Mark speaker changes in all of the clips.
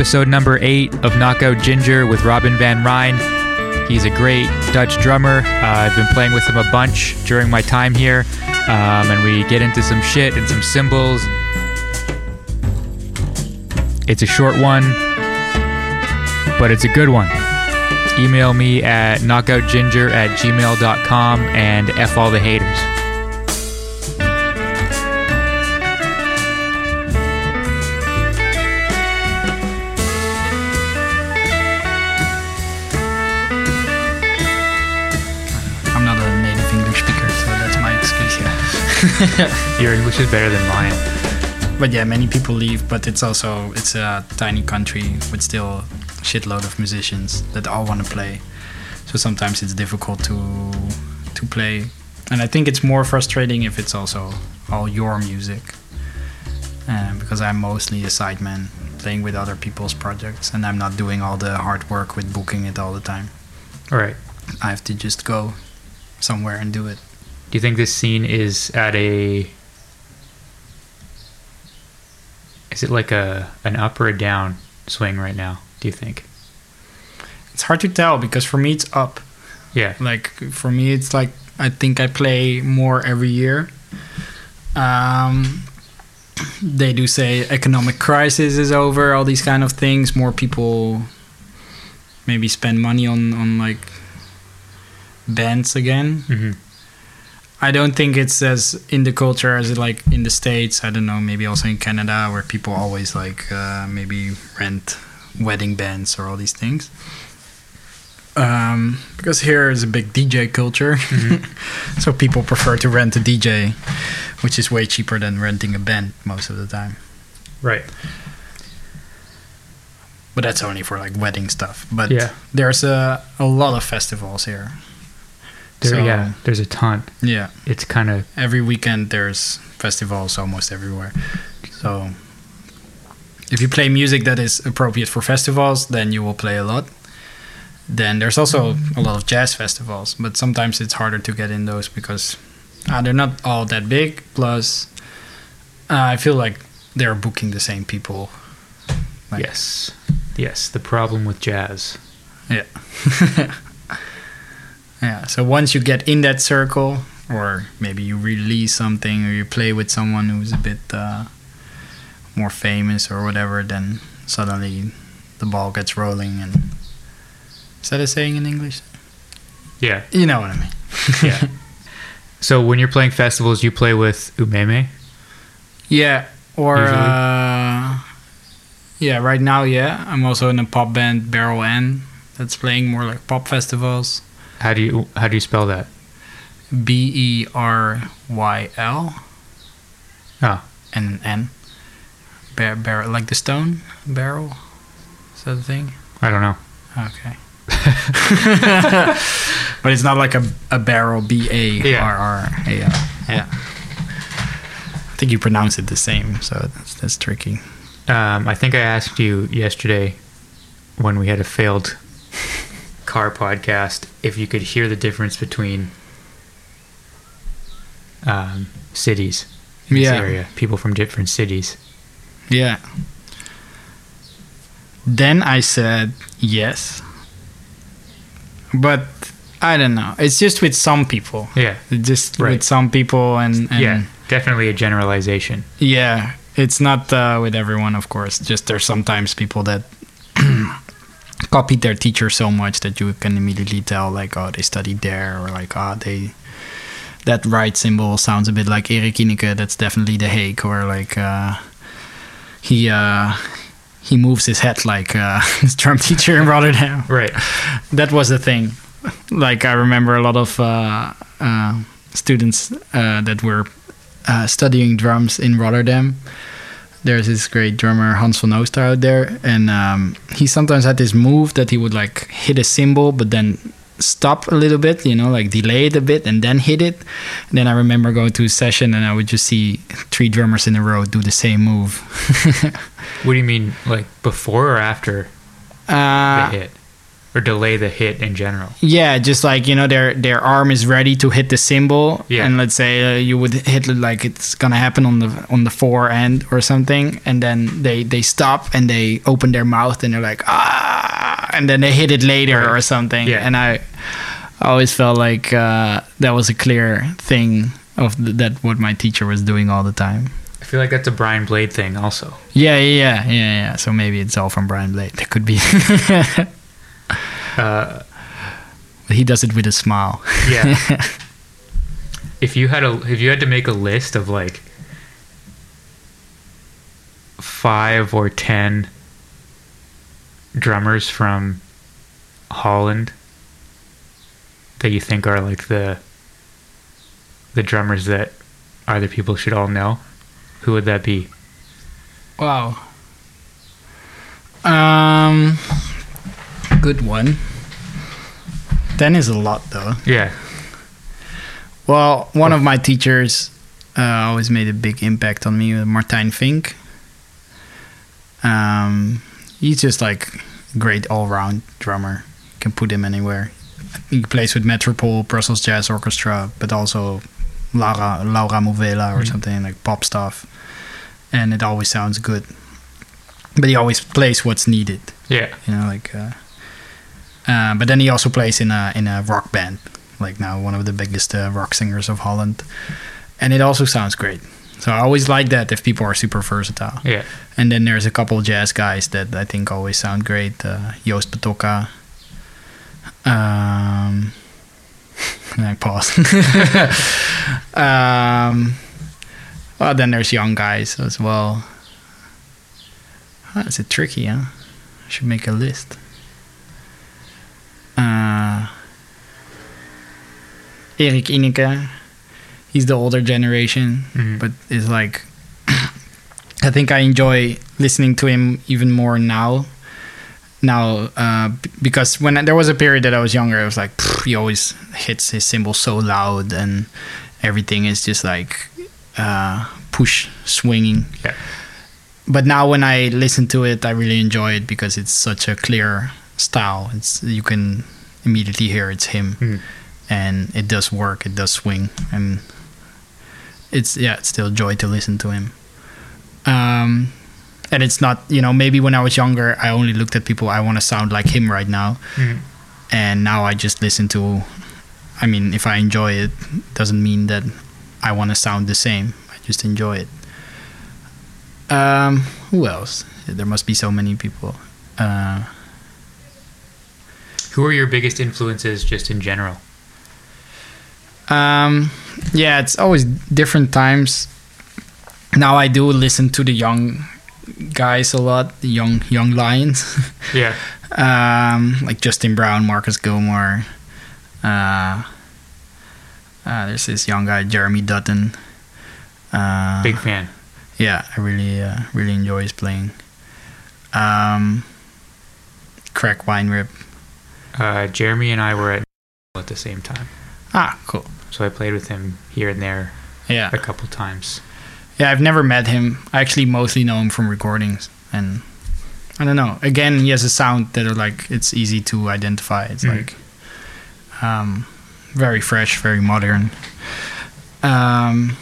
Speaker 1: episode number eight of Knockout Ginger with Robin Van Ryn. He's a great Dutch drummer. Uh, I've been playing with him a bunch during my time here, um, and we get into some shit and some cymbals. It's a short one, but it's a good one. Email me at knockoutginger at gmail.com and F all the haters. Your English is better than mine.
Speaker 2: But yeah, many people leave, but it's also it's a tiny country with still a shitload of musicians that all want to play. So sometimes it's difficult to to play, and I think it's more frustrating if it's also all your music. Um, because I'm mostly a sideman playing with other people's projects, and I'm not doing all the hard work with booking it all the time.
Speaker 1: All right.
Speaker 2: I have to just go somewhere and do it.
Speaker 1: Do you think this scene is at a is it like a an up or a down swing right now? Do you think?
Speaker 2: It's hard to tell because for me it's up.
Speaker 1: Yeah.
Speaker 2: Like for me, it's like I think I play more every year. Um, they do say economic crisis is over, all these kind of things. More people maybe spend money on on like bands again.
Speaker 1: hmm
Speaker 2: I don't think it's as in the culture as it like in the states. I don't know, maybe also in Canada where people always like uh, maybe rent wedding bands or all these things. Um, because here is a big DJ culture, so people prefer to rent a DJ, which is way cheaper than renting a band most of the time.
Speaker 1: Right.
Speaker 2: But that's only for like wedding stuff. But
Speaker 1: Yeah.
Speaker 2: there's a a lot of festivals here.
Speaker 1: There,
Speaker 2: So-
Speaker 1: yeah. There's a ton.
Speaker 2: Yeah.
Speaker 1: It's kind of
Speaker 2: every weekend there's festivals almost everywhere. So if you play music that is appropriate for festivals, then you will play a lot. Then there's also a lot of jazz festivals, but sometimes it's harder to get in those because uh, they're not all that big. Plus, uh, I feel like they're booking the same people. Like-
Speaker 1: yes, yes. The problem with jazz.
Speaker 2: Yeah. yeah. So once you get in that circle, or maybe you release something, or you play with someone who's a bit uh, more famous or whatever, then suddenly the ball gets rolling. And is that a saying in English?
Speaker 1: Yeah.
Speaker 2: You know what I mean?
Speaker 1: Yeah. so when you're playing festivals, you play with Umeme.
Speaker 2: Yeah. Or uh, yeah, right now, yeah, I'm also in a pop band, Barrel N, that's playing more like pop festivals.
Speaker 1: How do you how do you spell that?
Speaker 2: B E R Y L.
Speaker 1: Oh,
Speaker 2: and N. Bar- barrel, like the stone barrel. Is that a thing?
Speaker 1: I don't know.
Speaker 2: Okay. but it's not like a, a barrel. B A R R A L. Yeah. I think you pronounce it the same, so that's that's tricky.
Speaker 1: Um, I think I asked you yesterday when we had a failed car podcast if you could hear the difference between um, cities in
Speaker 2: Yeah.
Speaker 1: this area, people from different cities.
Speaker 2: Yeah. Then I said yes. But I don't know. It's just with some people.
Speaker 1: Yeah,
Speaker 2: Just
Speaker 1: Right.
Speaker 2: with some people and, and
Speaker 1: yeah, definitely a generalization.
Speaker 2: Yeah, it's not uh, with everyone, of course. Just there's sometimes people that copied their teacher so much that you can immediately tell, like, oh, they studied there, or like, oh, they that ride cymbal sounds a bit like Erik Ineke. That's definitely the Hague, or like uh, he uh, he moves his head like uh, his drum teacher in Rotterdam
Speaker 1: Right.
Speaker 2: that was the thing. Like I remember a lot of uh, uh, students uh, that were uh, studying drums in Rotterdam. There's this great drummer Hans van Oosterhout there, and um, he sometimes had this move that he would like hit a cymbal, but then stop a little bit, you know, like delay it a bit and then hit it. And then I remember going to a session and I would just see three drummers in a row do the same move.
Speaker 1: What do you mean, like before or after
Speaker 2: uh,
Speaker 1: the hit? Or delay the hit in general.
Speaker 2: Yeah, just like you know, their their arm is ready to hit the cymbal,
Speaker 1: Yeah.
Speaker 2: and let's say uh, you would hit it like it's gonna happen on the on the forehand or something, and then they they stop and they open their mouth and they're like ah, and then they hit it later
Speaker 1: Right.
Speaker 2: or something.
Speaker 1: Yeah.
Speaker 2: And I always felt like uh, that was a clear thing of th- that what my teacher was doing all the time.
Speaker 1: I feel like that's a Brian Blade thing also.
Speaker 2: Yeah, yeah, yeah, yeah. yeah. So maybe it's all from Brian Blade. That could be.
Speaker 1: Uh,
Speaker 2: he does it with a smile.
Speaker 1: yeah. if you had a if you had to make a list of like five or ten drummers from Holland that you think are like the the drummers that other people should all know, who would that be?
Speaker 2: Wow. Um, good one. Ten is a lot though.
Speaker 1: Yeah.
Speaker 2: Well, one of my teachers uh, always made a big impact on me, uh, Martijn Vink. Um, he's just like great all-round drummer. You can put him anywhere. He plays with Metropole, Brussels Jazz Orchestra, but also Laura Laura Movela or
Speaker 1: Mhm.
Speaker 2: something like pop stuff, and it always sounds good. But he always plays what's needed
Speaker 1: Yeah.
Speaker 2: you know like uh, uh, but then he also plays in a in a rock band like now one of the biggest uh, rock singers of holland and it also sounds great so i always like that if people are super versatile
Speaker 1: Yeah.
Speaker 2: and then there's a couple jazz guys that i think always sound great uh, joost Patocka. um and i pause um well then there's young guys as well Ah, it's a tricky huh I should make a list. Uh, Erik Ineke, he's the older generation,
Speaker 1: Mhm.
Speaker 2: but is like, I think I enjoy listening to him even more now. Now, uh, because when there was a period that I was younger, I was like, "Pfft, he always hits his cymbal so loud and everything is just like uh, push swinging
Speaker 1: Yeah.
Speaker 2: but now when I listen to it, I really enjoy it because it's such a clear style. It's you can immediately hear it's him,
Speaker 1: Mm.
Speaker 2: and it does work. It does swing, and it's yeah, it's still a joy to listen to him. Um, and it's not you know maybe when I was younger, I only looked at people I want to sound like him right now,
Speaker 1: Mhm.
Speaker 2: and now I just listen to. I mean, if I enjoy it, doesn't mean that I want to sound the same. I just enjoy it. Um, who else? There must be so many people. Uh,
Speaker 1: Who are your biggest influences just in general?
Speaker 2: um, yeah, it's always different times. Now I do listen to the young guys a lot, the young young lions,
Speaker 1: Yeah.
Speaker 2: um, like Justin Brown, Marcus Gilmore. Uh, uh, there's this young guy, Jeremy Dutton. Uh,
Speaker 1: Big fan.
Speaker 2: yeah, I really uh, really enjoy his playing. Um, wine Weinrib.
Speaker 1: Uh, Jeremy and I were at at the same time,
Speaker 2: Ah, cool.
Speaker 1: so I played with him here and there
Speaker 2: Yeah,
Speaker 1: a couple times.
Speaker 2: yeah. I've never met him. I actually mostly know him from recordings, and I don't know. Again, he has a sound that are like it's easy to identify. It's
Speaker 1: Mhm.
Speaker 2: like um, very fresh, very modern. Um,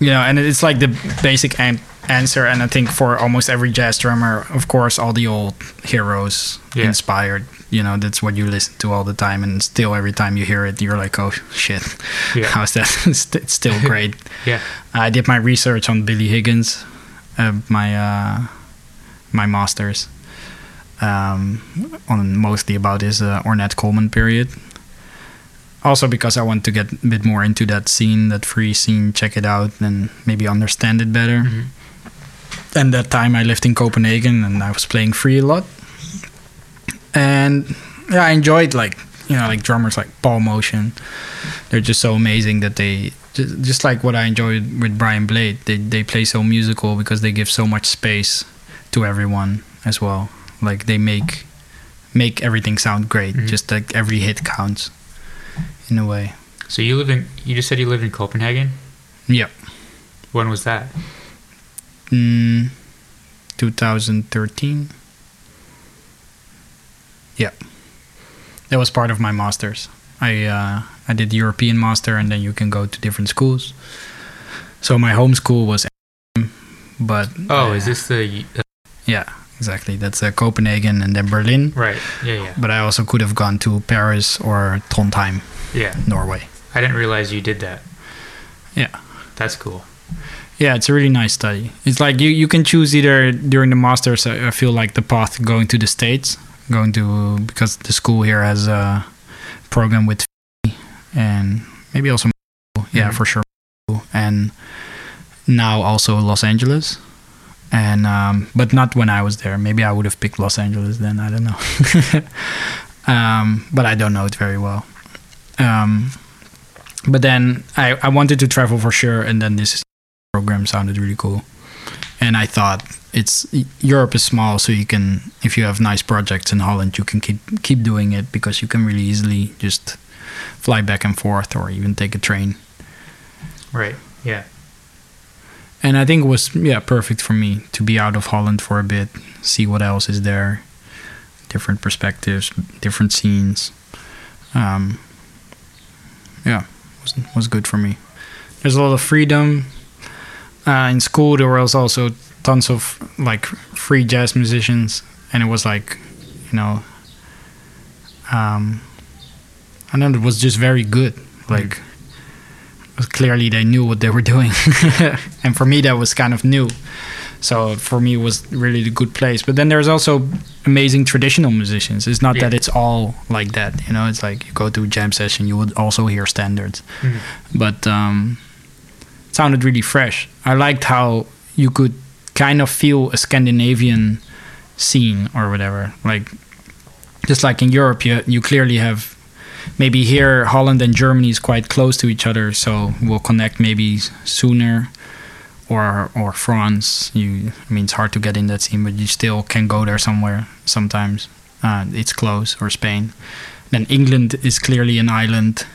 Speaker 2: you know, and it's like the basic an- answer. And I think for almost every jazz drummer, of course, all the old heroes
Speaker 1: Yeah.
Speaker 2: inspired. You know, that's what you listen to all the time, and still every time you hear it, you're like, "Oh shit,
Speaker 1: Yeah.
Speaker 2: how's that?" it's still great.
Speaker 1: Yeah.
Speaker 2: I did my research on Billy Higgins, uh, my uh, my masters, um, on mostly about his uh, Ornette Coleman period. Also because I want to get a bit more into that scene, that free scene, check it out, and maybe understand it better.
Speaker 1: Mhm.
Speaker 2: And that time I lived in Copenhagen and I was playing free a lot. And yeah, I enjoyed like you know like drummers like Paul Motian. They're just so amazing that they just, just like what I enjoyed with Brian Blade. They they play so musical because they give so much space to everyone as well. Like they make make everything sound great.
Speaker 1: Mhm.
Speaker 2: Just like every hit counts in a way.
Speaker 1: So you live in you just said you lived in Copenhagen.
Speaker 2: Yep.
Speaker 1: When was that?
Speaker 2: Mm, 2013. Yeah, that was part of my masters. I uh, I did European master, and then you can go to different schools. So my home school was, but
Speaker 1: Oh,
Speaker 2: uh,
Speaker 1: is this the uh,
Speaker 2: yeah exactly that's uh, Copenhagen and then Berlin.
Speaker 1: right? Yeah, yeah,
Speaker 2: But I also could have gone to Paris or Trondheim,
Speaker 1: yeah.
Speaker 2: Norway.
Speaker 1: I didn't realize you did that.
Speaker 2: Yeah.
Speaker 1: That's cool.
Speaker 2: Yeah, it's a really nice study. It's like you, you can choose either during the masters. I I feel like the path going to the states, going to because the school here has a program with and maybe also yeah
Speaker 1: Mhm.
Speaker 2: for sure and now also Los Angeles and um, but not when I was there. Maybe I would have picked Los Angeles then. I don't know, um, but I don't know it very well. Um, but then I, I wanted to travel for sure, and then this program sounded really cool. And I thought it's Europe is small, so you can if you have nice projects in Holland, you can keep keep doing it because you can really easily just fly back and forth or even take a train.
Speaker 1: Right. Yeah.
Speaker 2: And I think it was yeah perfect for me to be out of Holland for a bit, see what else is there, different perspectives, different scenes. Um, yeah, was was good for me. There's a lot of freedom. Uh, in school, there was also tons of like free jazz musicians, and it was like, you know, um, I know it was just very good. Like, clearly they knew what they were doing, and for me that was kind of new. So for me, it was really a good place. But then there's also amazing traditional musicians. It's not
Speaker 1: Yeah.
Speaker 2: that it's all like that. You know, it's like you go to a jam session, you would also hear standards
Speaker 1: Mhm.
Speaker 2: but um, it sounded really fresh. I liked how you could kind of feel a Scandinavian scene or whatever. Like just like in Europe, you you clearly have maybe here Holland and Germany is quite close to each other, so we'll connect maybe sooner. Or or France, you I mean it's hard to get in that scene, but you still can go there somewhere sometimes. Uh, it's close or Spain. Then England is clearly an island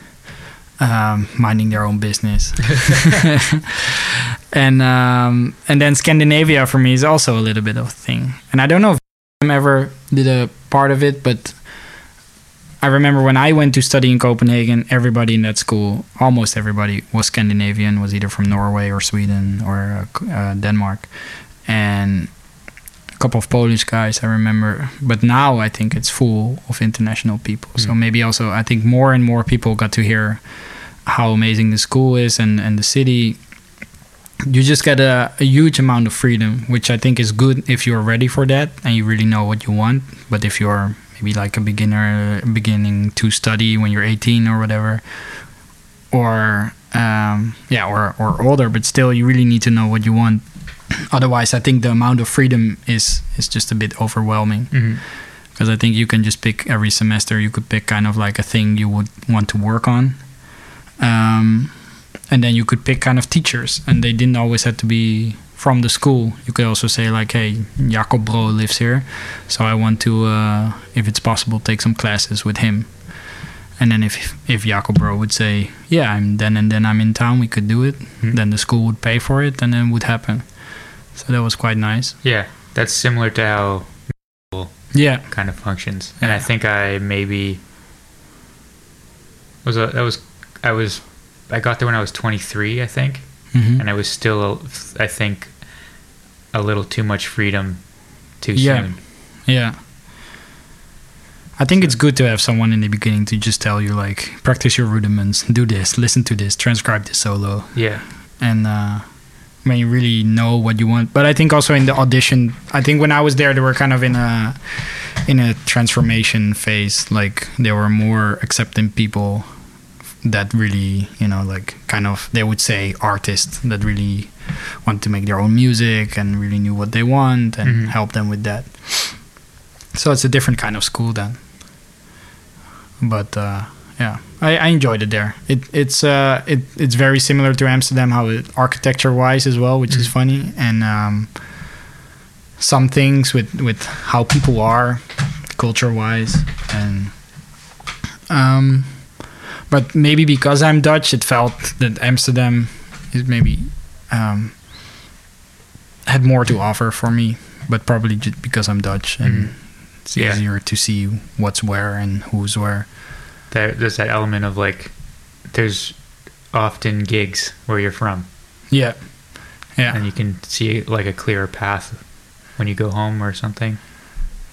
Speaker 2: um, minding their own business. and um, and then Scandinavia for me is also a little bit of a thing. And I don't know if I ever did a part of it, but I remember when I went to study in Copenhagen, everybody in that school, almost everybody, was Scandinavian, was either from Norway or Sweden or uh, Denmark, and a couple of Polish guys I remember. But now I think it's full of international people. So
Speaker 1: Mm.
Speaker 2: maybe also I think more and more people got to hear how amazing the school is and, and the city. You just get a, a huge amount of freedom, which I think is good if you're ready for that and you really know what you want. But if you're maybe like a beginner beginning to study when you're 18 or whatever, or um, yeah, or, or older, but still you really need to know what you want. Otherwise, I think the amount of freedom is is just a bit overwhelming
Speaker 1: Mhm.
Speaker 2: because I think you can just pick every semester. You could pick kind of like a thing you would want to work on, um, and then you could pick kind of teachers, and they didn't always have to be from the school. You could also say like, "Hey, Jacob Bro lives here, so I want to, uh, if it's possible, take some classes with him." And then if if Jacob Bro would say, "Yeah, I'm then and then I'm in town, we could do it,"
Speaker 1: Mhm.
Speaker 2: then the school would pay for it, and then it would happen. So that was quite nice.
Speaker 1: Yeah. That's similar to how
Speaker 2: Yeah,
Speaker 1: kind of functions. And I think I maybe was a, that was I was I got there when I was 23, I think,
Speaker 2: hmm
Speaker 1: and I was still I think a little too much freedom too
Speaker 2: Yeah.
Speaker 1: soon.
Speaker 2: Yeah. I think it's good to have someone in the beginning to just tell you like practice your rudiments, do this, listen to this, transcribe this solo,
Speaker 1: Yeah.
Speaker 2: and uh, when you really know what you want. But I think also in the audition, I think when I was there, they were kind of in a in a transformation phase. Like they were more accepting people that really, you know, like kind of they would say artists that really want to make their own music and really knew what they want and
Speaker 1: Mhm.
Speaker 2: help them with that. So it's a different kind of school then. But uh, yeah, I, I enjoyed it there. It it's uh it it's very similar to Amsterdam, how it, architecture wise as well, which is
Speaker 1: Mhm.
Speaker 2: funny, and um, some things with with how people are, culture wise, and um, but maybe because I'm Dutch, it felt that Amsterdam is maybe um had more to offer for me, but probably just because I'm Dutch and
Speaker 1: Mhm.
Speaker 2: It's
Speaker 1: Yeah.
Speaker 2: easier to see what's where and who's where.
Speaker 1: There, there's that element of like, there's often gigs where you're from,
Speaker 2: Yeah. Yeah.
Speaker 1: and you can see like a clearer path when you go home or something.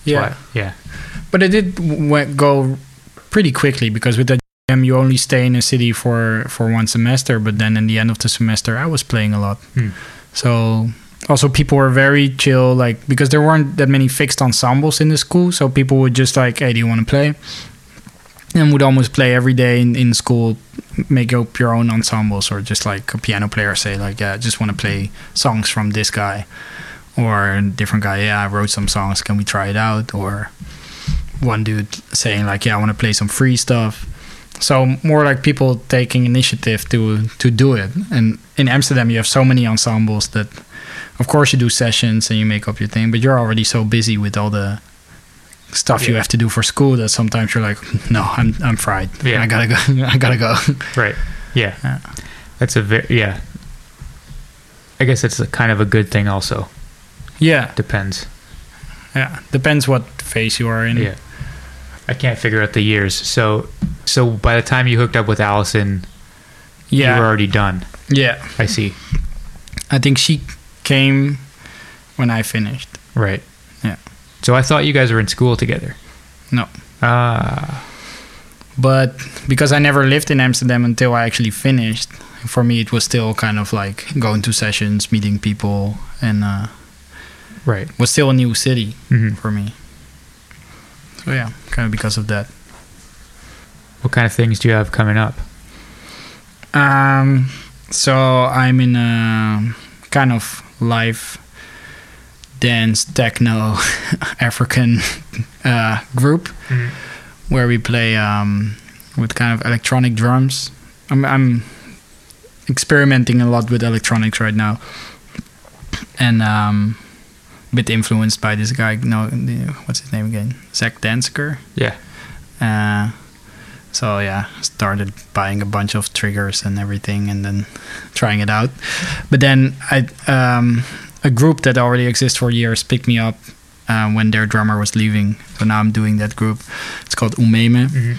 Speaker 1: That's
Speaker 2: yeah.
Speaker 1: why- yeah.
Speaker 2: But it did w- go pretty quickly because with the jam you only stay in a city for for one semester. But then in the end of the semester, I was playing a lot.
Speaker 1: Hmm.
Speaker 2: So also people were very chill, like because there weren't that many fixed ensembles in the school. So people would just like, hey, do you want to play? And would almost play every day in, in school, make up your own ensembles, or just like a piano player say like, yeah, I just want to play songs from this guy, or a different guy, yeah, I wrote some songs, can we try it out? Or one dude saying like, yeah, I want to play some free stuff. So more like people taking initiative to to do it. And in Amsterdam, you have so many ensembles that, of course, you do sessions and you make up your thing, but you're already so busy with all the stuff you have to do for school that sometimes you're like, no, I'm I'm fried.
Speaker 1: Yeah.
Speaker 2: I gotta go. I gotta go.
Speaker 1: Right. Yeah.
Speaker 2: Yeah.
Speaker 1: That's a very yeah. I guess it's a kind of a good thing. Also
Speaker 2: yeah,
Speaker 1: depends.
Speaker 2: yeah. Depends what phase you are in.
Speaker 1: Yeah. I can't figure out the years. So so by the time you hooked up with Allison,
Speaker 2: yeah.
Speaker 1: you were already done.
Speaker 2: yeah.
Speaker 1: I see.
Speaker 2: I think she came when I finished.
Speaker 1: Right.
Speaker 2: Yeah.
Speaker 1: So I thought you guys were in school together.
Speaker 2: No.
Speaker 1: Ah.
Speaker 2: but because I never lived in Amsterdam until I actually finished, for me it was still kind of like going to sessions, meeting people, and uh,
Speaker 1: right.
Speaker 2: was still a new city
Speaker 1: hmm
Speaker 2: for me. So yeah, kind of because of that.
Speaker 1: What kind of things do you have coming up?
Speaker 2: Um, so I'm in a kind of live dance techno African uh, group where we play um, with kind of electronic drums. I'm, I'm experimenting a lot with electronics right now, and um, a bit influenced by this guy. No, what's his name again? Zach Danziger.
Speaker 1: Yeah.
Speaker 2: Uh, so yeah, started buying a bunch of triggers and everything, and then trying it out. But then I, um, a group that already exists for years picked me up uh, when their drummer was leaving. So now I'm doing that group. It's called Umeme.
Speaker 1: hmm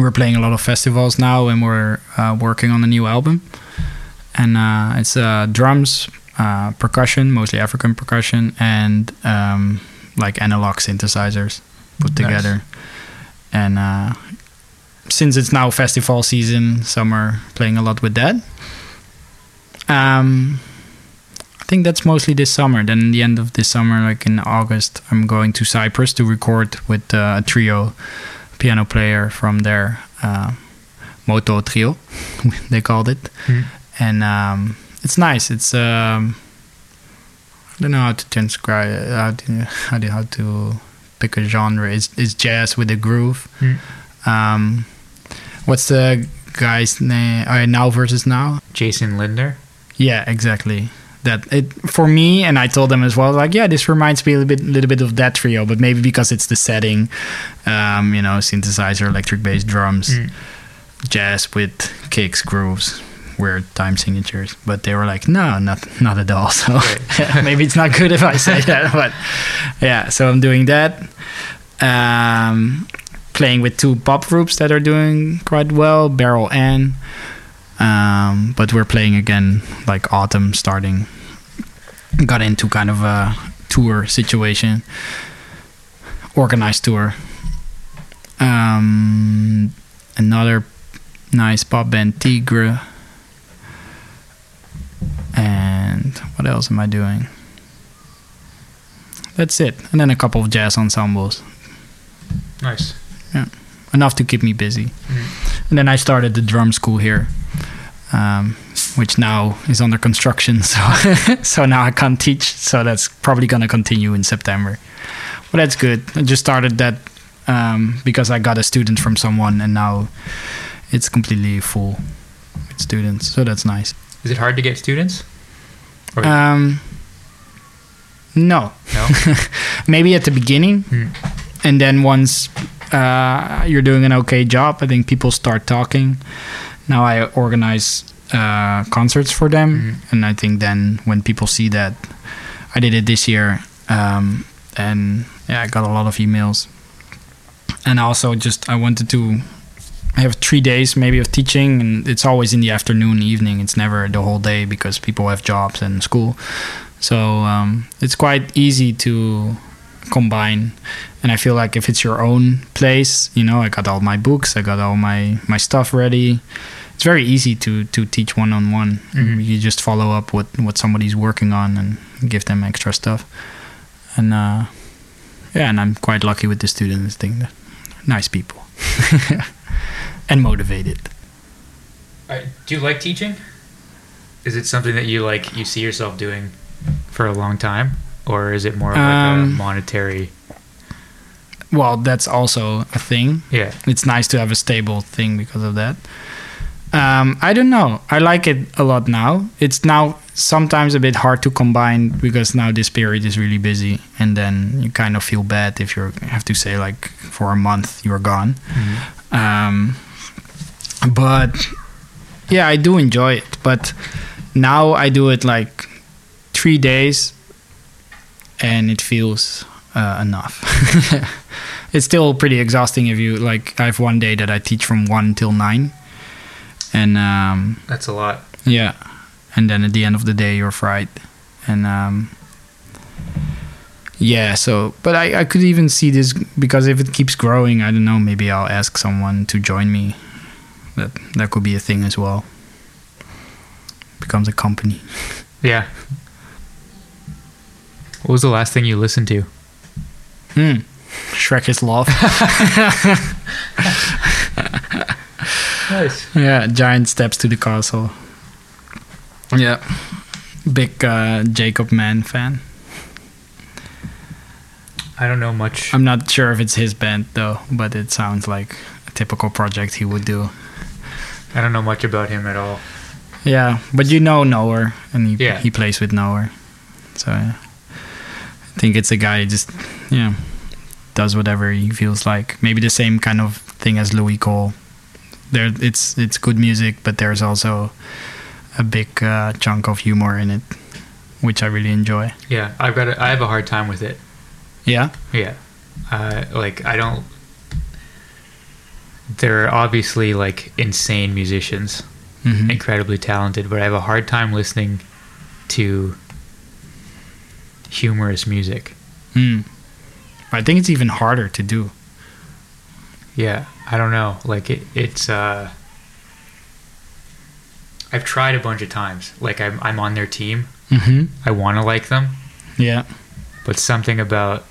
Speaker 2: We're playing a lot of festivals now, and we're uh, working on a new album. And uh, it's uh, drums, uh, percussion, mostly African percussion, and um, like analog synthesizers put
Speaker 1: Nice.
Speaker 2: together. And uh, since it's now festival season, summer, playing a lot with that. Um, I think that's mostly this summer. Then the end of this summer, like in August, I'm going to Cyprus to record with uh, a trio piano player from there, uh, Moto Trio, they called it,
Speaker 1: Mhm.
Speaker 2: and um, it's nice. It's um, I don't know how to transcribe it, how to how to, how to pick a genre. It's, it's jazz with a groove.
Speaker 1: Mm.
Speaker 2: Um, what's the guy's name? Uh, now versus now.
Speaker 1: Jason Lindner.
Speaker 2: Yeah, exactly. That it for me, and I told them as well. Like, yeah, this reminds me a little bit, little bit of that trio, but maybe because it's the setting, um, you know, synthesizer, electric bass, drums,
Speaker 1: Mm.
Speaker 2: jazz with kicks, grooves, weird time signatures. But they were like, no, not not at all. So maybe it's not good if I say that, but yeah. So I'm doing that. Um, playing with two pop groups that are doing quite well, Barrel and. Um, but we're playing again like autumn starting. Got into kind of a tour situation, organized tour. Um, another nice pop band, Tigre. And what else am I doing? That's it. And then a couple of jazz ensembles.
Speaker 1: Nice.
Speaker 2: Yeah, enough to keep me busy.
Speaker 1: Mm.
Speaker 2: And then I started the drum school here, um, which now is under construction. So, so now I can't teach. So that's probably gonna continue in September. But that's good. I just started that um, because I got a student from someone, and now it's completely full with students. So that's nice.
Speaker 1: Is it hard to get students? Or-
Speaker 2: Um, no,
Speaker 1: no.
Speaker 2: maybe at the beginning,
Speaker 1: Mm.
Speaker 2: and then once uh, you're doing an okay job, I think people start talking. Now I organize uh, concerts for them,
Speaker 1: Mhm.
Speaker 2: and I think then when people see that, I did it this year, um, and yeah, I got a lot of emails, and also just I wanted to have three days maybe of teaching, and it's always in the afternoon, evening. It's never the whole day because people have jobs and school, so um, it's quite easy to combine. And I feel like if it's your own place, you know, I got all my books, I got all my my stuff ready. It's very easy to to teach one on one. You just follow up what what somebody's working on and give them extra stuff. And uh, yeah, and I'm quite lucky with the students. thing they're nice people and motivated.
Speaker 1: Uh, do you like teaching? Is it something that you like? You see yourself doing for a long time, or is it more of like a
Speaker 2: Um,
Speaker 1: monetary?
Speaker 2: Well, that's also a thing.
Speaker 1: Yeah.
Speaker 2: It's nice to have a stable thing because of that. Um, I don't know. I like it a lot now. It's now sometimes a bit hard to combine because now this period is really busy, and then you kind of feel bad if you have to say like for a month you're gone. Um, but yeah, I do enjoy it. But now I do it like three days, and it feels uh, enough. it's still pretty exhausting if you like. I have one day that I teach from one till nine, and um,
Speaker 1: That's a lot.
Speaker 2: yeah, and then at the end of the day you're fried, and um, yeah. So, but I I could even see this because if it keeps growing, I don't know. Maybe I'll ask someone to join me. That that could be a thing as well. Becomes a company.
Speaker 1: Yeah. What was the last thing you listened to?
Speaker 2: Hmm. Shrek is love.
Speaker 1: Nice.
Speaker 2: yeah, giant steps to the castle. Yeah, big uh, Jacob Mann fan.
Speaker 1: I don't know much.
Speaker 2: I'm not sure if it's his band though, but it sounds like a typical project he would do.
Speaker 1: I don't know much about him at all.
Speaker 2: Yeah, but you know Knower, and he
Speaker 1: Yeah.
Speaker 2: he plays with Knower, so yeah. I think it's a guy who just yeah does whatever he feels like. Maybe the same kind of thing as Louis Cole. There, it's it's good music, but there's also a big uh, chunk of humor in it, which I really enjoy.
Speaker 1: Yeah, I've got. A, I have a hard time with it.
Speaker 2: Yeah,
Speaker 1: Yeah, uh, like I don't. They're obviously like insane musicians,
Speaker 2: hmm
Speaker 1: incredibly talented, but I have a hard time listening to humorous music.
Speaker 2: Hmm. I think it's even harder to do.
Speaker 1: Yeah, I don't know. Like it, it's. uh I've tried a bunch of times. Like I'm, I'm on their team.
Speaker 2: hmm
Speaker 1: I want to like them,
Speaker 2: Yeah,
Speaker 1: but something about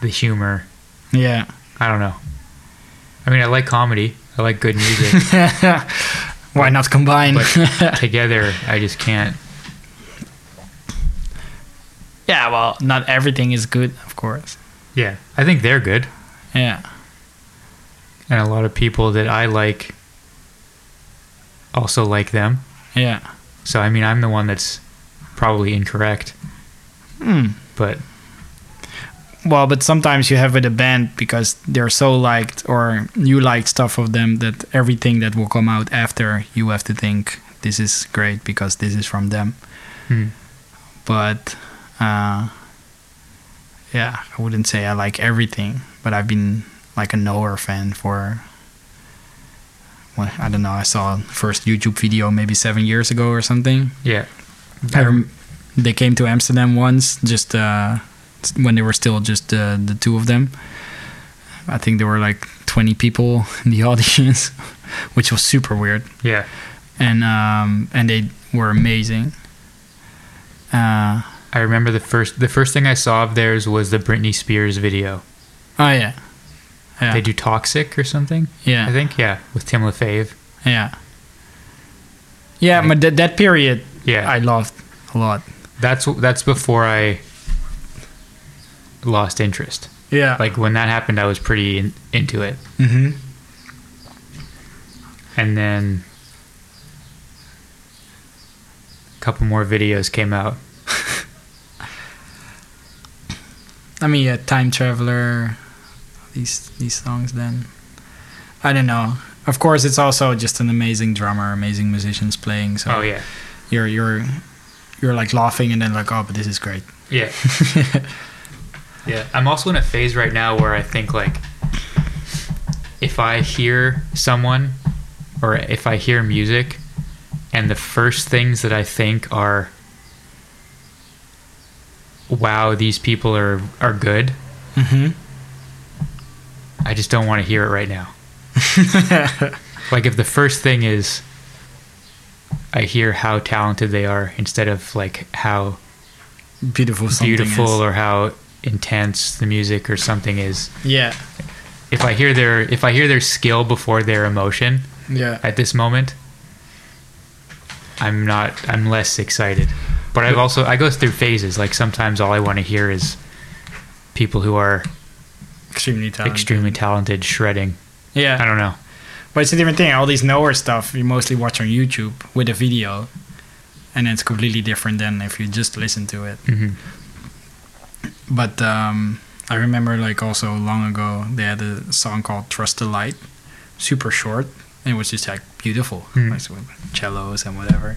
Speaker 1: the humor.
Speaker 2: yeah.
Speaker 1: I don't know. I mean, I like comedy. I like good music.
Speaker 2: Why not combine?
Speaker 1: together, I just can't.
Speaker 2: Yeah, well, not everything is good, of course.
Speaker 1: Yeah, I think they're good,
Speaker 2: Yeah,
Speaker 1: and a lot of people that I like also like them.
Speaker 2: yeah.
Speaker 1: So I mean, I'm the one that's probably incorrect,
Speaker 2: Hmm.
Speaker 1: but
Speaker 2: Well, but sometimes you have with a band because they're so liked or you liked stuff of them that everything that will come out after you have to think this is great because this is from them.
Speaker 1: hmm,
Speaker 2: But uh, yeah, I wouldn't say I like everything, but I've been like a Knower fan for. Well, I don't know. I saw first YouTube video maybe seven years ago or something.
Speaker 1: yeah,
Speaker 2: I rem- they came to Amsterdam once, just uh, when they were still just uh, the two of them. I think there were like 20 people in the audience, which was super weird.
Speaker 1: yeah.
Speaker 2: And um, and they were amazing. Uh,
Speaker 1: I remember the first the first thing I saw of theirs was the Britney Spears video.
Speaker 2: oh yeah, yeah,
Speaker 1: They do Toxic or something.
Speaker 2: Yeah.
Speaker 1: I think yeah, with Tim Lefebvre.
Speaker 2: yeah, yeah.
Speaker 1: Right.
Speaker 2: But that that period,
Speaker 1: Yeah,
Speaker 2: I loved a lot.
Speaker 1: that's that's before I lost interest.
Speaker 2: Yeah,
Speaker 1: Like when that happened, I was pretty in, into it,
Speaker 2: hmm
Speaker 1: and then a couple more videos came out.
Speaker 2: I mean, yeah, Time Traveler, these these songs. Then, I don't know. Of course, it's also just an amazing drummer, amazing musicians playing. So
Speaker 1: Oh yeah,
Speaker 2: you're you're you're like laughing and then like, oh, but this is great.
Speaker 1: yeah. Yeah, I'm also in a phase right now where I think like if I hear someone or if I hear music and the first things that I think are wow, these people are are good,
Speaker 2: Mm-hmm.
Speaker 1: I just don't want to hear it right now. Like if the first thing is I hear how talented they are instead of like how
Speaker 2: Beautiful. Something
Speaker 1: beautiful
Speaker 2: is.
Speaker 1: or how intense the music or something is.
Speaker 2: yeah.
Speaker 1: If I hear their if I hear their skill before their emotion
Speaker 2: Yeah.
Speaker 1: at this moment, I'm not I'm less excited. But I've also I go through phases. Like sometimes all I want to hear is people who are
Speaker 2: Extremely talented.
Speaker 1: extremely talented shredding.
Speaker 2: Yeah, I
Speaker 1: don't know.
Speaker 2: But it's a different thing. All these knower stuff you mostly watch on YouTube with a video, and it's completely different than if you just listen to it.
Speaker 1: hmm
Speaker 2: But um, I remember like also long ago they had a song called "Trust the Light," super short, and it was just like beautiful,
Speaker 1: Hmm.
Speaker 2: like with cellos and whatever.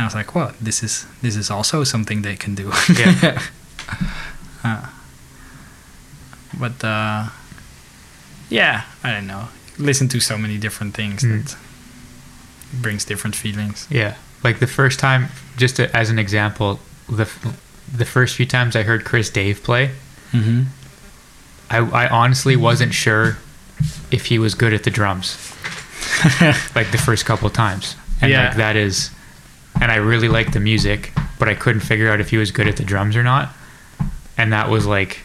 Speaker 2: And I was like, "What? This is this is also something they can do."
Speaker 1: Yeah.
Speaker 2: Uh, but uh, yeah, I don't know. Listen to so many different things
Speaker 1: Hmm.
Speaker 2: that brings different feelings.
Speaker 1: Yeah, like the first time, just to, as an example, the the first few times I heard Chris Dave play,
Speaker 2: Mm-hmm.
Speaker 1: I, I honestly wasn't sure if he was good at the drums. like the first couple times, and
Speaker 2: Yeah.
Speaker 1: like that is, and I really liked the music, but I couldn't figure out if he was good at the drums or not, and that was like,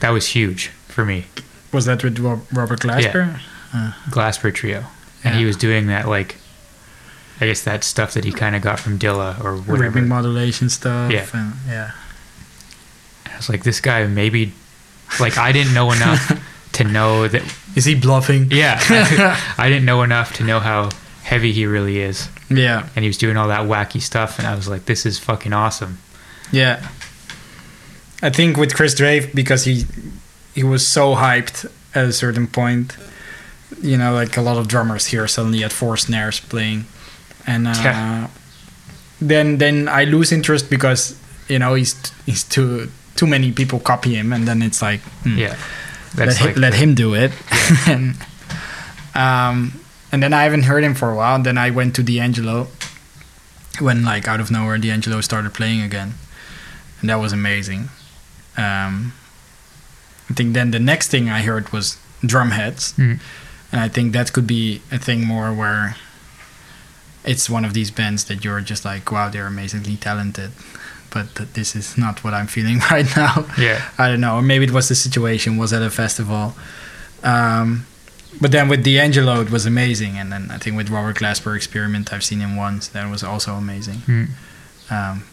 Speaker 1: that was huge for me.
Speaker 2: Was that with Robert Glasper? Yeah.
Speaker 1: Glasper Trio, and he was doing that like, I guess that stuff that he kind of got from Dilla or whatever.
Speaker 2: Ribbing modulation stuff.
Speaker 1: Yeah.
Speaker 2: And, yeah.
Speaker 1: I was like, this guy maybe, like, I didn't know enough to know that.
Speaker 2: Is he bluffing?
Speaker 1: Yeah, I didn't know enough to know how heavy he really is,
Speaker 2: Yeah.
Speaker 1: and he was doing all that wacky stuff, and I was like, this is fucking awesome.
Speaker 2: Yeah. I think with Chris Dave because he he was so hyped at a certain point. You know, like a lot of drummers here suddenly had four snares playing, and uh,
Speaker 1: Yeah.
Speaker 2: then then I lose interest because you know he's he's too too many people copy him, and then it's like hmm,
Speaker 1: Yeah,
Speaker 2: let,
Speaker 1: that's
Speaker 2: hi-
Speaker 1: like
Speaker 2: let him do it. and, um, and then I haven't heard him for a while. And then I went to D'Angelo when, like, out of nowhere, D'Angelo started playing again, and that was amazing. Um, I think then the next thing I heard was Drumhedz,
Speaker 1: Mm.
Speaker 2: and I think that could be a thing more where it's one of these bands that you're just like, wow, they're amazingly talented. But th- this is not what I'm feeling right now.
Speaker 1: yeah,
Speaker 2: I don't know. Or maybe it was the situation was at a festival. Um, but then with D'Angelo, it was amazing. And then I think with Robert Glasper Experiment, I've seen him once. That was also amazing.
Speaker 1: Mm.
Speaker 2: Um,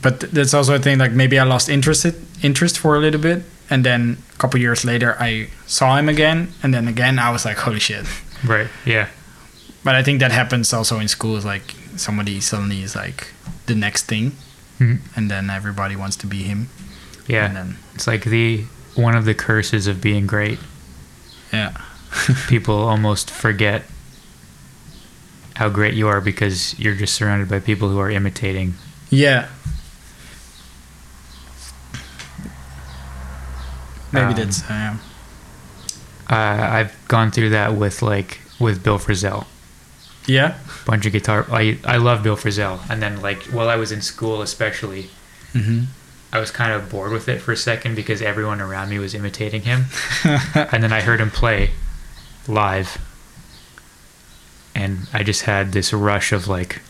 Speaker 2: but th- that's also a thing. Like maybe I lost interest interest for a little bit, and then a couple years later, I saw him again, and then again, I was like, holy shit.
Speaker 1: right, yeah,
Speaker 2: But I think that happens also in schools. Like somebody suddenly is like the next thing,
Speaker 1: Mhm.
Speaker 2: and then everybody wants to be him.
Speaker 1: yeah.
Speaker 2: And then
Speaker 1: It's like the one of the curses of being great.
Speaker 2: yeah.
Speaker 1: People almost forget how great you are because you're just surrounded by people who are imitating.
Speaker 2: Yeah. Maybe
Speaker 1: Um,
Speaker 2: that's uh,
Speaker 1: Uh, I've gone through that with like with Bill Frisell.
Speaker 2: yeah.
Speaker 1: bunch of guitar. I I love Bill Frisell, and then like while I was in school, especially,
Speaker 2: Mm-hmm.
Speaker 1: I was kind of bored with it for a second because everyone around me was imitating him, and then I heard him play live, and I just had this rush of like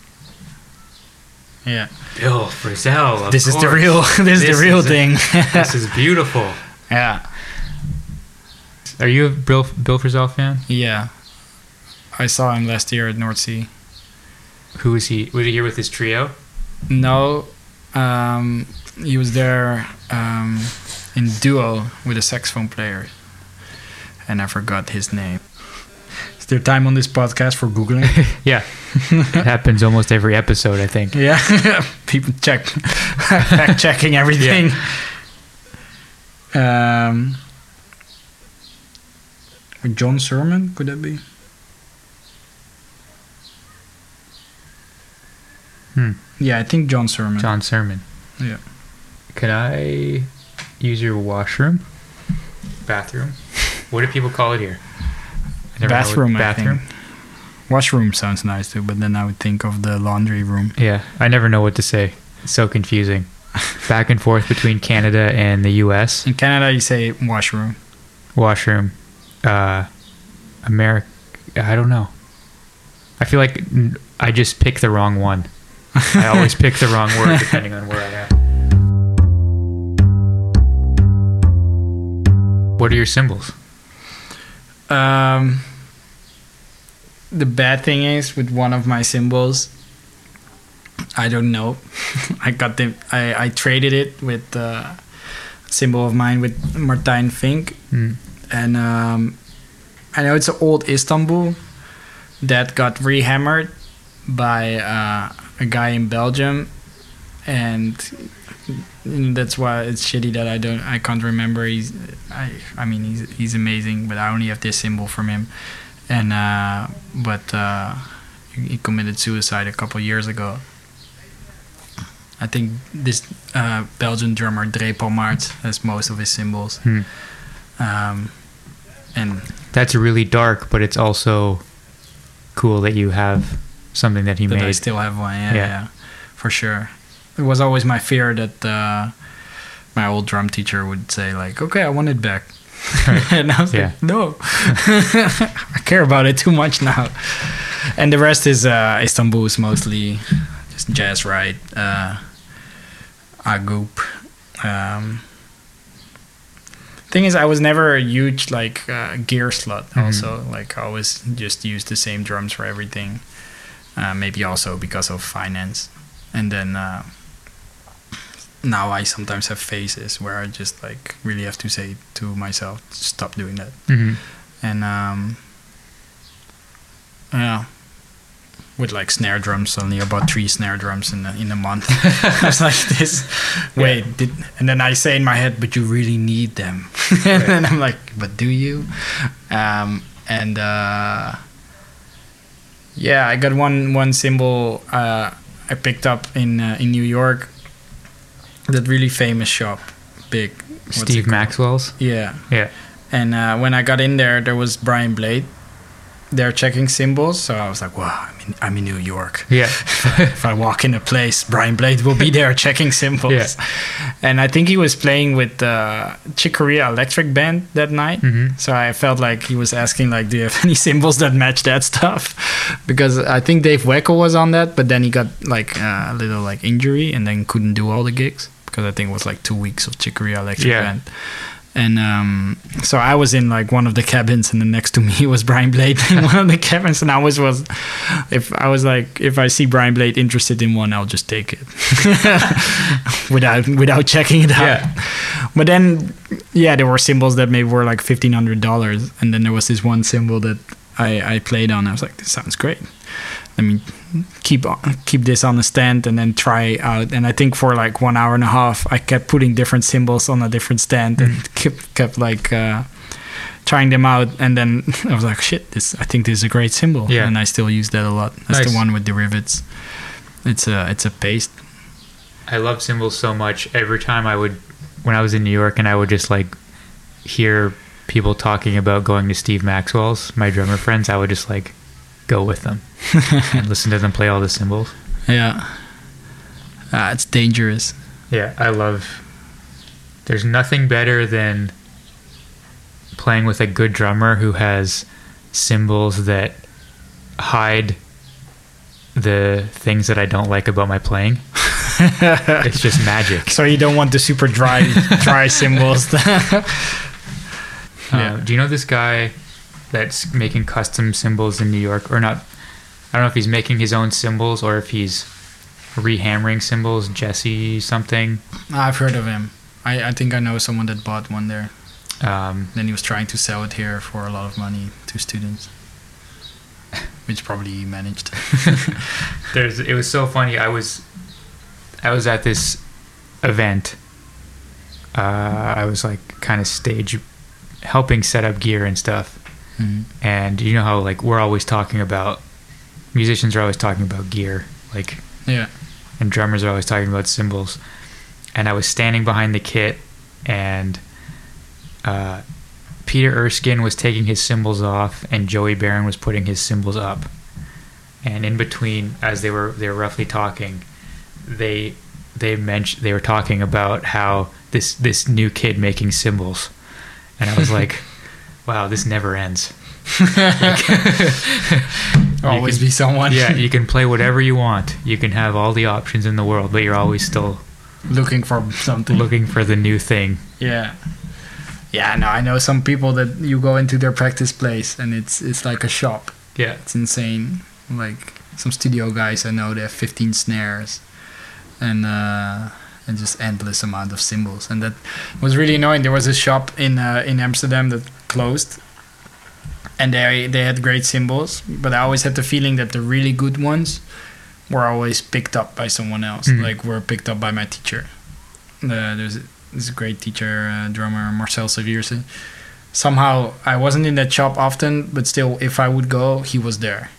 Speaker 2: Yeah.
Speaker 1: Bill Frisell.
Speaker 2: this is the real. This, is the real
Speaker 1: is-
Speaker 2: thing.
Speaker 1: this is beautiful.
Speaker 2: yeah.
Speaker 1: Are you a Bill Bill Frisell fan?
Speaker 2: Yeah. I saw him last year at North Sea.
Speaker 1: Who was he? Was he here with his trio?
Speaker 2: No, um, he was there um, in duo with a saxophone player, and I forgot his name. Is there time on this podcast for googling?
Speaker 1: Yeah, it happens almost every episode. I think.
Speaker 2: yeah, people check, fact checking everything. Um, John Surman, could that be?
Speaker 1: Hmm.
Speaker 2: Yeah, I think John Surman.
Speaker 1: John Surman.
Speaker 2: Yeah.
Speaker 1: Can I use your washroom? Bathroom? What do people call it here? I never know what-
Speaker 2: Bathroom,
Speaker 1: Bathroom.
Speaker 2: Washroom sounds nice too, but then I would think of the laundry room.
Speaker 1: Yeah, I never know what to say. It's so confusing. Back and forth between Canada and the U.S.
Speaker 2: In Canada, you say washroom.
Speaker 1: Washroom. Uh, America. I don't know. I feel like I just pick the wrong one. I always pick the wrong word depending on where I am. What are your cymbals?
Speaker 2: Um, the bad thing is with one of my cymbals, I don't know. I got the I, I traded it with a cymbal of mine with Martijn Vink,
Speaker 1: Mm.
Speaker 2: and um, I know it's an old Istanbul that got rehammered by uh, a guy in Belgium, and that's why it's shitty that I don't I can't remember. He's I I mean he's he's amazing, but I only have this cymbal from him, and uh, but uh, he committed suicide a couple years ago. I think this uh, Belgian drummer Dre Pallemaerts has most of his cymbals.
Speaker 1: Hmm.
Speaker 2: Um, and
Speaker 1: That's really dark, but it's also cool that you have something that he
Speaker 2: that I
Speaker 1: made.
Speaker 2: still have one. Yeah,
Speaker 1: Yeah.
Speaker 2: yeah, for sure. It was always my fear that uh, my old drum teacher would say like, "Okay, I want it back," and I was
Speaker 1: Yeah.
Speaker 2: like, "No, I care about it too much now." And the rest is uh, Istanbul is mostly just jazz right, uh, Agop. Um, thing is, I was never a huge like uh, gear slut.
Speaker 1: Mhm.
Speaker 2: Also, like I always just used the same drums for everything. Uh, maybe also because of finance, and then uh, now I sometimes have phases where I just like really have to say to myself, stop doing that.
Speaker 1: Mhm.
Speaker 2: And um, yeah, with like snare drums, suddenly I bought three snare drums in a, in a month. I was like, this, wait, did, and then I say in my head, but you really need them. and then I'm like, but do you? Um, and uh, yeah, I got one one cymbal uh, I picked up in uh, in New York. That really famous shop, big.
Speaker 1: Steve? Maxwell's.
Speaker 2: Yeah,
Speaker 1: Yeah.
Speaker 2: and uh, when I got in there, there was Brian Blade. They're checking cymbals, so I was like, "Wow, in, I'm in New York.
Speaker 1: Yeah.
Speaker 2: if I walk in a place, Brian Blade will be there checking cymbals."
Speaker 1: Yeah.
Speaker 2: And I think he was playing with uh, Chick Corea Electric Band that night.
Speaker 1: hmm
Speaker 2: So I felt like he was asking, like, "Do you have any cymbals that match that stuff?" Because I think Dave Weckl was on that, but then he got like uh, a little like injury and then couldn't do all the gigs because I think it was like two weeks of Chick Corea Electric
Speaker 1: Yeah.
Speaker 2: Band. And um, so I was in like one of the cabins, and then next to me was Brian Blade in one of the cabins, and I was was, if I was like, if I see Brian Blade interested in one, I'll just take it, without without checking it out.
Speaker 1: Yeah.
Speaker 2: But then, yeah, there were cymbals that maybe were like fifteen hundred dollars, and then there was this one cymbal that I I played on. I was like, this sounds great. Let me keep keep this on the stand and then try out. And I think for like one hour and a half, I kept putting different cymbals on a different stand and kept kept like. Uh, trying them out and then I was like shit this I think this is a great cymbal
Speaker 1: Yeah.
Speaker 2: and I still use that a lot that's
Speaker 1: Nice.
Speaker 2: the one with the rivets it's a it's a paste
Speaker 1: I love cymbals so much. Every time I would, when I was in New York, and I would just like hear people talking about going to Steve Maxwell's, my drummer friends, I would just like go with them and listen to them play all the cymbals.
Speaker 2: yeah uh, it's dangerous
Speaker 1: Yeah, I love. There's nothing better than playing with a good drummer who has cymbals that hide the things that I don't like about my playing. it's just magic.
Speaker 2: So you don't want the super dry dry cymbals.
Speaker 1: Uh, do you know this guy that's making custom cymbals in New York, or not? I don't know if he's making his own cymbals or if he's rehammering cymbals. Jesse something.
Speaker 2: I've heard of him. I, I think I know someone that bought one there.
Speaker 1: Um,
Speaker 2: Then he was trying to sell it here for a lot of money to students, which probably he managed.
Speaker 1: there's. It was so funny. I was, I was at this event. Uh, I was like kind of stage, helping set up gear and stuff.
Speaker 2: Mhm.
Speaker 1: And you know how like we're always talking about, musicians are always talking about gear, like
Speaker 2: Yeah.
Speaker 1: and drummers are always talking about cymbals. and I was standing behind the kit, and uh, Peter Erskine was taking his cymbals off, and Joey Baron was putting his cymbals up. And in between, as they were they were roughly talking, they they mentioned they were talking about how this this new kid making cymbals, and I was like, wow, this never ends.
Speaker 2: Always
Speaker 1: can-
Speaker 2: be someone.
Speaker 1: yeah, you can play whatever you want. You can have all the options in the world, but you're always still
Speaker 2: looking for something.
Speaker 1: looking for the new thing.
Speaker 2: Yeah. Yeah, no, I know some people that you go into their practice place and it's it's like a shop.
Speaker 1: Yeah.
Speaker 2: It's insane. Like some studio guys I know they have 15 snares and uh and just endless amount of cymbals and that was really annoying. There was a shop in uh, in Amsterdam that closed and they they had great cymbals, but I always had the feeling that the really good ones were always picked up by someone else.
Speaker 1: Mhm.
Speaker 2: Like were picked up by my teacher. Uh, there's this great teacher, uh, drummer Marcel Serierse. Somehow I wasn't in that shop often, but still, if I would go, he was there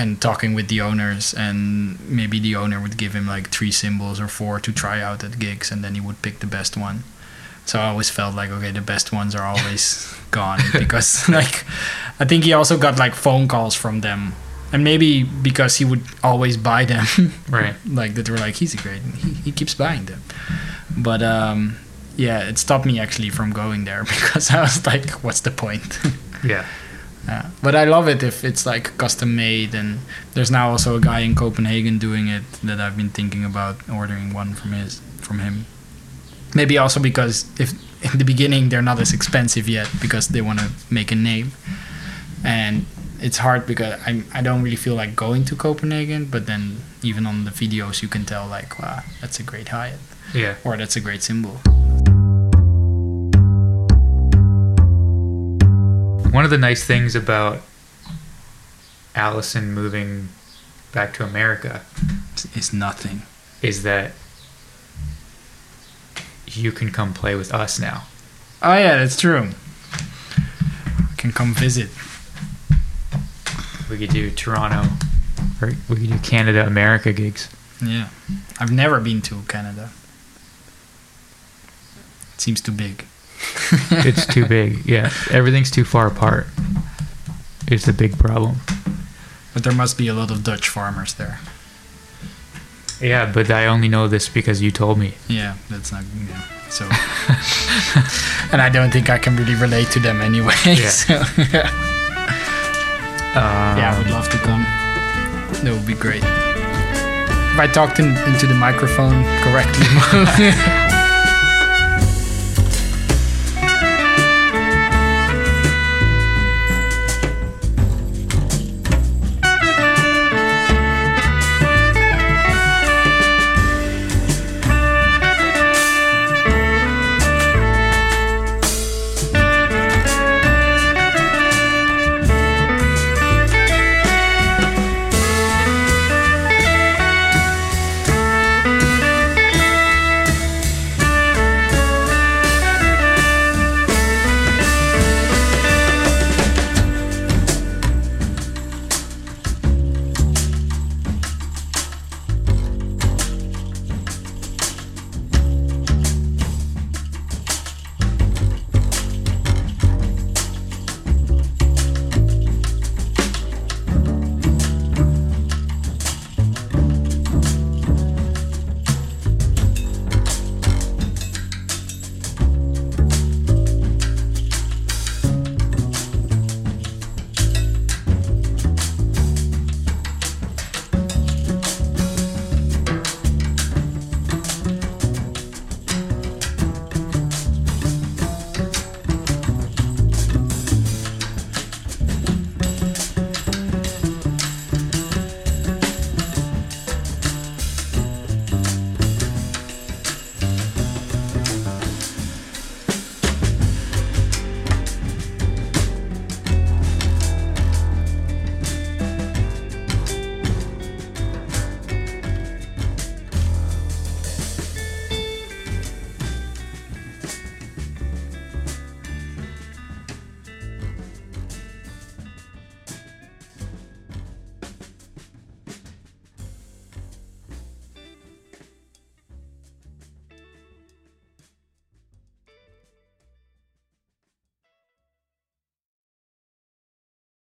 Speaker 2: and talking with the owners. And maybe the owner would give him like three cymbals or four to try out at gigs, and then he would pick the best one. So I always felt like okay, the best ones are always gone because like I think he also got like phone calls from them, and maybe because he would always buy them
Speaker 1: Right.
Speaker 2: like that were like he's a great he, he keeps buying them but um yeah it stopped me actually from going there because i was like what's the point
Speaker 1: Yeah.
Speaker 2: yeah. but i love it if it's like custom made and there's now also a guy in copenhagen doing it that i've been thinking about ordering one from his from him maybe also because if in the beginning they're not as expensive yet because they want to make a name and it's hard because I I don't really feel like going to Copenhagen, but then even on the videos you can tell like wow that's a great hi-hat
Speaker 1: Yeah.
Speaker 2: or that's a great cymbal.
Speaker 1: One of the nice things about Allison moving back to America
Speaker 2: it's nothing.
Speaker 1: is that you can come play with us now.
Speaker 2: Oh yeah, that's true. I can come visit.
Speaker 1: We could do Toronto, or we could do Canada America gigs.
Speaker 2: Yeah, I've never been to Canada. It seems too big.
Speaker 1: It's too big. Yeah, everything's too far apart. Is the big problem.
Speaker 2: But there must be a lot of Dutch farmers there.
Speaker 1: Yeah, but I only know this because you told me.
Speaker 2: Yeah, that's not yeah. so. and I don't think I can really relate to them anyway.
Speaker 1: Yeah.
Speaker 2: So, yeah.
Speaker 1: Um,
Speaker 2: yeah, I would love to come. That would be great. If I talked in, into the microphone correctly,